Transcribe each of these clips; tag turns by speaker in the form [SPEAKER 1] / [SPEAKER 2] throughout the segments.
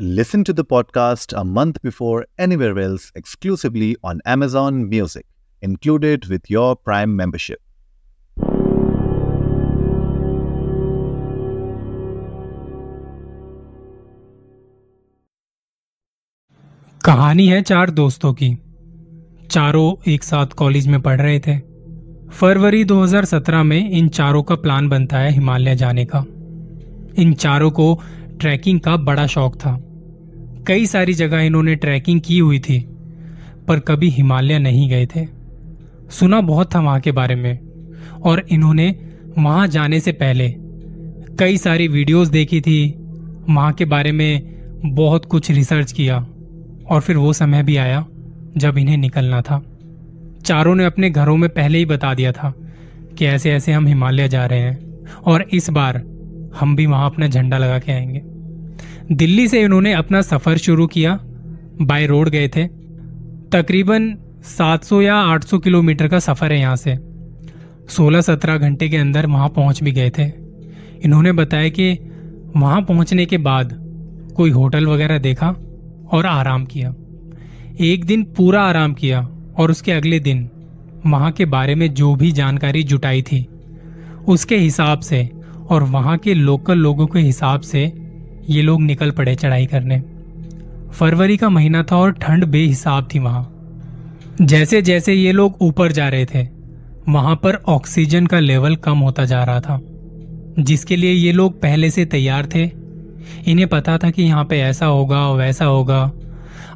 [SPEAKER 1] Listen to the podcast a month before anywhere else exclusively on Amazon Music, included with your Prime membership.
[SPEAKER 2] कहानी है चार दोस्तों की चारों एक साथ कॉलेज में पढ़ रहे थे फरवरी 2017 में इन चारों का प्लान बनता है हिमालय जाने का इन चारों को ट्रैकिंग का बड़ा शौक था कई सारी जगह इन्होंने ट्रैकिंग की हुई थी, पर कभी हिमालय नहीं गए थे। सुना बहुत था वहाँ के बारे में, और इन्होंने वहाँ जाने से पहले कई सारी वीडियोस देखी थी, वहाँ के बारे में बहुत कुछ रिसर्च किया, और फिर वो समय भी आया जब इन्हें निकलना था। चारों ने अपने घरों में पहले ही बता दिया था कि ऐसे ऐसे हम हिमालय जा रहे हैं, और इस बार हम भी वहाँ अपना झंडा लगा के आएँगे। दिल्ली से इन्होंने अपना सफ़र शुरू किया। बाय रोड गए थे। तकरीबन 700 या 800 किलोमीटर का सफ़र है यहाँ से। 16-17 घंटे के अंदर वहाँ पहुँच भी गए थे। इन्होंने बताया कि वहाँ पहुँचने के बाद कोई होटल वगैरह देखा और आराम किया। एक दिन पूरा आराम किया और उसके अगले दिन वहाँ के बारे में जो भी जानकारी जुटाई थी, उसके हिसाब से और वहाँ के लोकल लोगों के हिसाब से ये लोग निकल पड़े चढ़ाई करने। फरवरी का महीना था और ठंड बेहिसाब थी वहाँ। जैसे जैसे ये लोग ऊपर जा रहे थे, वहाँ पर ऑक्सीजन का लेवल कम होता जा रहा था, जिसके लिए ये लोग पहले से तैयार थे। इन्हें पता था कि यहाँ पे ऐसा होगा वैसा होगा।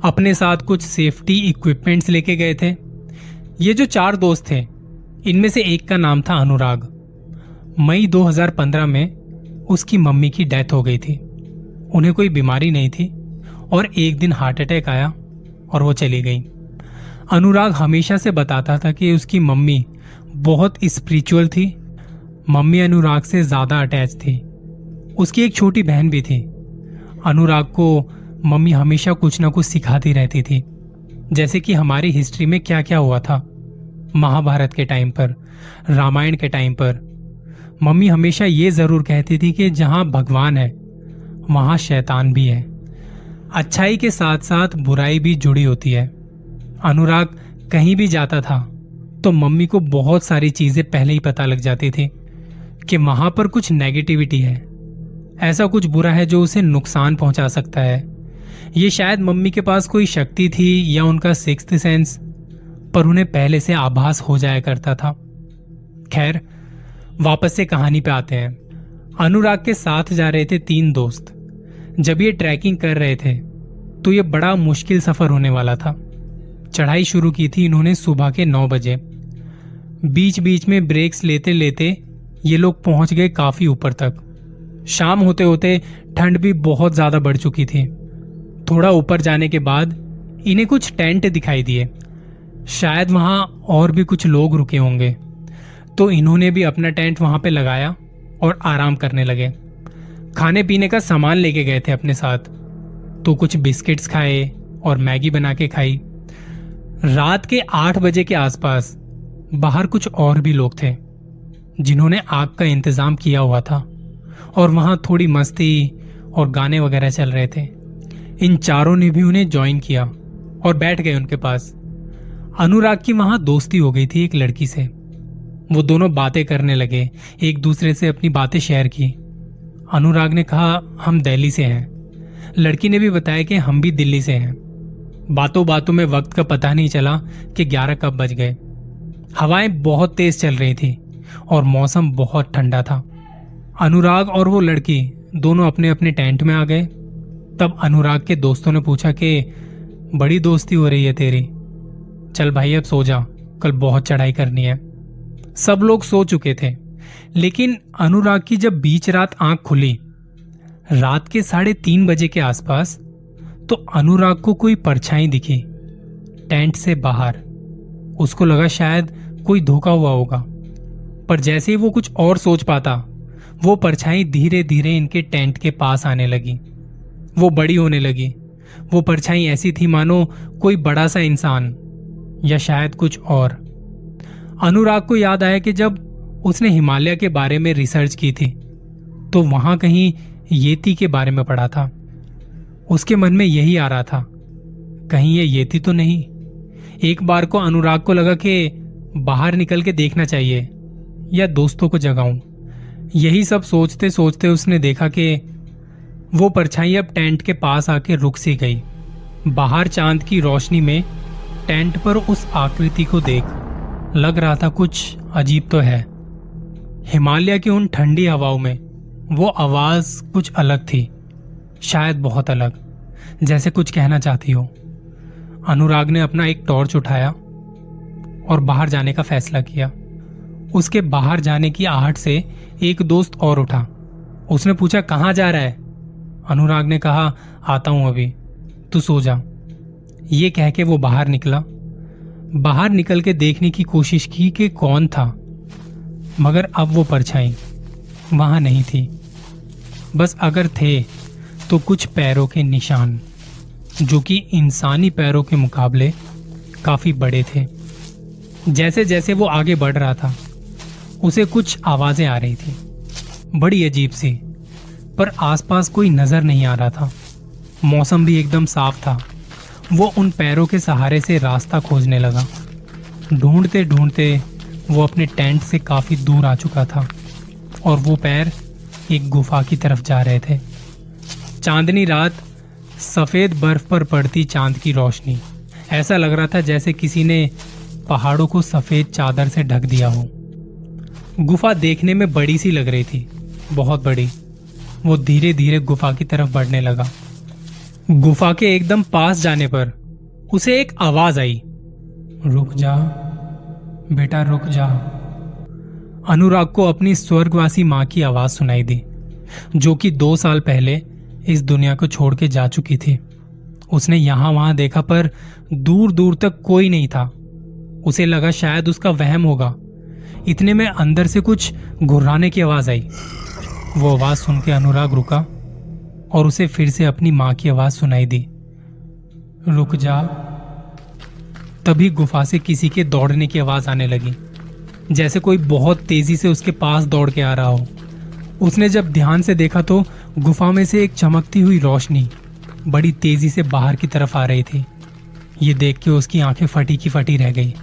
[SPEAKER 2] अपने साथ कुछ सेफ्टी इक्विपमेंट्स लेके गए थे। ये जो चार दोस्त थे, इनमें से एक का नाम था अनुराग। मई 2015 में उसकी मम्मी की डेथ हो गई थी। उन्हें कोई बीमारी नहीं थी और एक दिन हार्ट अटैक आया और वो चली गई। अनुराग हमेशा से बताता था कि उसकी मम्मी बहुत स्पिरिचुअल थी। मम्मी अनुराग से ज़्यादा अटैच थी। उसकी एक छोटी बहन भी थी। अनुराग को मम्मी हमेशा कुछ ना कुछ सिखाती रहती थी। जैसे कि हमारी हिस्ट्री में क्या क्या हुआ था। महाभारत के टाइम पर, रामायण के टाइम पर। मम्मी हमेशा ये ज़रूर कहती थी कि जहाँ भगवान है वहाँ शैतान भी है। अच्छाई के साथ साथ बुराई भी जुड़ी होती है। अनुराग कहीं भी जाता था तो मम्मी को बहुत सारी चीज़ें पहले ही पता लग जाती थी कि वहाँ पर कुछ नेगेटिविटी है। ऐसा कुछ बुरा है जो उसे नुकसान पहुँचा सकता है। ये शायद मम्मी के पास कोई शक्ति थी या उनका सिक्स सेंस पर उन्हें पहले से आभास हो जाया करता था। खैर, वापस से कहानी पे आते हैं। अनुराग के साथ जा रहे थे तीन दोस्त। जब ये ट्रैकिंग कर रहे थे तो ये बड़ा मुश्किल सफ़र होने वाला था। चढ़ाई शुरू की थी इन्होंने सुबह के नौ बजे। बीच बीच में ब्रेक्स लेते लेते ये लोग पहुँच गए काफ़ी ऊपर तक। शाम होते होते ठंड भी बहुत ज़्यादा बढ़ चुकी थी। थोड़ा ऊपर जाने के बाद इन्हें कुछ टेंट दिखाई दिए। शायद वहाँ और भी कुछ लोग रुके होंगे। तो इन्होंने भी अपना टेंट वहाँ पे लगाया। और आराम करने लगे। खाने पीने का सामान लेके गए थे अपने साथ। तो कुछ बिस्किट्स खाए और मैगी बना के खाई। रात के आठ बजे के आसपास बाहर कुछ और भी लोग थे, जिन्होंने आग का इंतज़ाम किया हुआ था और वहाँ थोड़ी मस्ती और गाने वगैरह चल रहे थे। इन चारों ने भी उन्हें ज्वाइन किया और बैठ गए उनके पास। अनुराग की वहाँ दोस्ती हो गई थी एक लड़की से। वो दोनों बातें करने लगे। एक दूसरे से अपनी बातें शेयर की। अनुराग ने कहा, हम दिल्ली से हैं। लड़की ने भी बताया कि हम भी दिल्ली से हैं। बातों बातों में वक्त का पता नहीं चला कि ग्यारह कब बज गए। हवाएँ बहुत तेज चल रही थी और मौसम बहुत ठंडा था। अनुराग और वो लड़की दोनों अपने अपने टेंट में आ गए। तब अनुराग के दोस्तों ने पूछा कि, बड़ी दोस्ती हो रही है तेरी? चल भाई, अब सो जा। कल बहुत चढ़ाई करनी है। सब लोग सो चुके थे। लेकिन अनुराग की जब बीच रात आँख खुली, रात के साढ़े तीन बजे के आसपास तो अनुराग को कोई परछाई दिखी, टेंट से बाहर। उसको लगा शायद कोई धोखा हुआ होगा। पर जैसे ही वो कुछ और सोच पाता, वो परछाई धीरे धीरे इनके टेंट के पास आने लगी। वो बड़ी होने लगी। वो परछाई ऐसी थी मानो कोई बड़ा सा इंसान, या शायद कुछ और। अनुराग को याद आया कि जब उसने हिमालय के बारे में रिसर्च की थी तो वहाँ कहीं येती के बारे में पढ़ा था। उसके मन में यही आ रहा था, कहीं ये येती तो नहीं? एक बार को अनुराग को लगा कि बाहर निकल के देखना चाहिए, या दोस्तों को जगाऊं। यही सब सोचते सोचते उसने देखा कि वो परछाई अब टेंट के पास आके रुक सी गई। बाहर चाँद की रोशनी में टेंट पर उस आकृति को देख लग रहा था कुछ अजीब तो है। हिमालय की उन ठंडी हवाओं में वो आवाज़ कुछ अलग थी, शायद बहुत अलग, जैसे कुछ कहना चाहती हो। अनुराग ने अपना एक टॉर्च उठाया और बाहर जाने का फैसला किया। उसके बाहर जाने की आहट से एक दोस्त और उठा। उसने पूछा, कहाँ जा रहा है? अनुराग ने कहा, आता हूँ अभी, तू सो जा। ये कह के वो बाहर निकला। बाहर निकल के देखने की कोशिश की कि कौन था, मगर अब वो परछाई, वहाँ नहीं थी। बस अगर थे तो कुछ पैरों के निशान, जो कि इंसानी पैरों के मुकाबले काफ़ी बड़े थे। जैसे जैसे वो आगे बढ़ रहा था, उसे कुछ आवाज़ें आ रही थी। बड़ी अजीब सी, पर आसपास कोई नज़र नहीं आ रहा था। मौसम भी एकदम साफ़ था। वो उन पैरों के सहारे से रास्ता खोजने लगा। ढूंढते ढूंढते वो अपने टेंट से काफ़ी दूर आ चुका था और वो पैर एक गुफा की तरफ़ जा रहे थे। चांदनी रात सफ़ेद बर्फ़ पर पड़ती चाँद की रोशनी। ऐसा लग रहा था जैसे किसी ने पहाड़ों को सफ़ेद चादर से ढक दिया हो। गुफा देखने में बड़ी सी लग रही थी, बहुत बड़ी। वो धीरे धीरे गुफा की तरफ़ बढ़ने लगा। गुफा के एकदम पास जाने पर उसे एक आवाज़ आई। रुक जा, बेटा, रुक जा। अनुराग को अपनी स्वर्गवासी माँ की आवाज़ सुनाई दी, जो कि दो साल पहले इस दुनिया को छोड़ के जा चुकी थी। उसने यहाँ वहाँ देखा पर दूर दूर तक कोई नहीं था। उसे लगा शायद उसका वहम होगा। इतने में अंदर से कुछ घुर्राने की आवाज़ आई। वो आवाज़ सुन के अनुराग रुका। और उसे फिर से अपनी माँ की आवाज़ सुनाई दी। रुक जा। तभी गुफा से किसी के दौड़ने की आवाज़ आने लगी। जैसे कोई बहुत तेज़ी से उसके पास दौड़ के आ रहा हो। उसने जब ध्यान से देखा तो गुफा में से एक चमकती हुई रोशनी बड़ी तेज़ी से बाहर की तरफ़ आ रही थी। ये देख के उसकी आँखें फटी की फटी रह गई।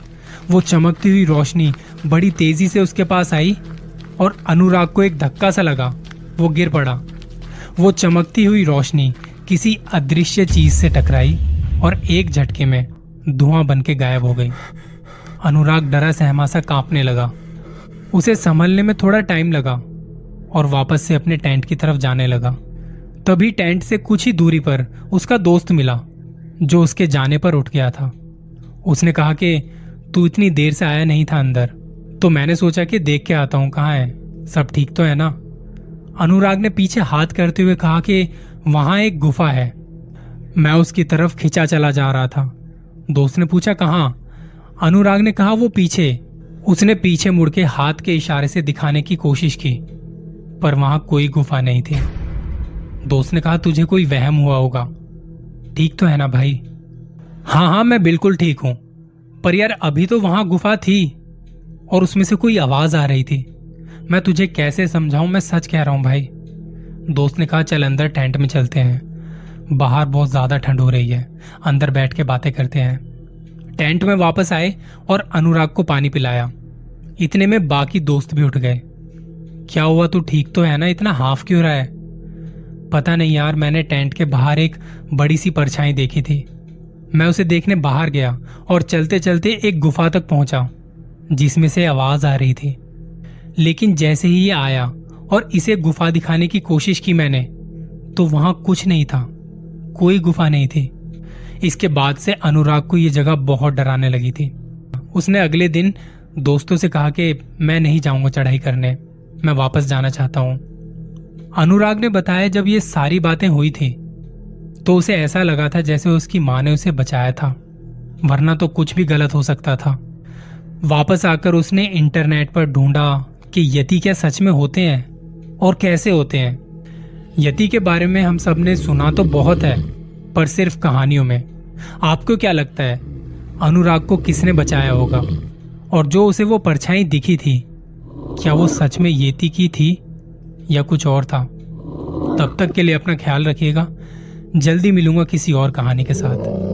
[SPEAKER 2] वो चमकती हुई रोशनी बड़ी तेज़ी से उसके पास आई और अनुराग को एक धक्का सा लगा। वो गिर पड़ा। वो चमकती हुई रोशनी किसी अदृश्य चीज़ से टकराई और एक झटके में धुआँ बन के गायब हो गई। अनुराग डरा सहमा सा कांपने लगा। उसे संभलने में थोड़ा टाइम लगा और वापस से अपने टेंट की तरफ़ जाने लगा। तभी टेंट से कुछ ही दूरी पर उसका दोस्त मिला, जो उसके जाने पर उठ गया था। उसने कहा कि, तू इतनी देर से आया नहीं था अंदर तो मैंने सोचा कि देख के आता हूँ कहाँ है। सब ठीक तो है ना? अनुराग ने पीछे हाथ करते हुए कहा कि वहाँ एक गुफा है। मैं उसकी तरफ़ खिंचा चला जा रहा था। दोस्त ने पूछा, कहा? अनुराग ने कहा, वो पीछे। उसने पीछे मुड़ के हाथ के इशारे से दिखाने की कोशिश की, पर वहाँ कोई गुफा नहीं थी। दोस्त ने कहा, तुझे कोई वहम हुआ होगा? ठीक तो है ना भाई? हाँ हाँ मैं बिल्कुल ठीक हूँ, पर यार अभी तो वहाँ गुफा थी और उसमें से कोई आवाज़ आ रही थी। मैं तुझे कैसे समझाऊं? मैं सच कह रहा हूँ भाई। दोस्त ने कहा, चल अंदर, टेंट में चलते हैं। बाहर बहुत ज़्यादा ठंड हो रही है। अंदर बैठ के बातें करते हैं। टेंट में वापस आए और अनुराग को पानी पिलाया। इतने में बाकी दोस्त भी उठ गए। क्या हुआ? तू ठीक तो है ना? इतना हाफ़ क्यों रहा है? पता नहीं यार, मैंने टेंट के बाहर एक बड़ी सी परछाई देखी थी। मैं उसे देखने बाहर गया और चलते चलते एक गुफा तक पहुँचा, जिसमें से आवाज़ आ रही थी। लेकिन जैसे ही ये आया और इसे गुफा दिखाने की कोशिश की मैंने तो वहाँ कुछ नहीं था, कोई गुफा नहीं थी। इसके बाद से अनुराग को यह जगह बहुत डराने लगी थी। उसने अगले दिन दोस्तों से कहा कि मैं नहीं जाऊँगा चढ़ाई करने, मैं वापस जाना चाहता हूँ। अनुराग ने बताया जब ये सारी बातें हुई थी तो उसे ऐसा लगा था जैसे उसकी माँ ने उसे बचाया था, वरना तो कुछ भी गलत हो सकता था। वापस आकर उसने इंटरनेट पर ढूंढा कि यति क्या सच में होते हैं और कैसे होते हैं? यति के बारे में हम सबने सुना तो बहुत है, पर सिर्फ़ कहानियों में। आपको क्या लगता है, अनुराग को किसने बचाया होगा? और जो उसे वो परछाई दिखी थी, क्या वो सच में येती की थी या कुछ और था? तब तक के लिए अपना ख्याल रखिएगा। जल्दी मिलूँगा किसी और कहानी के साथ।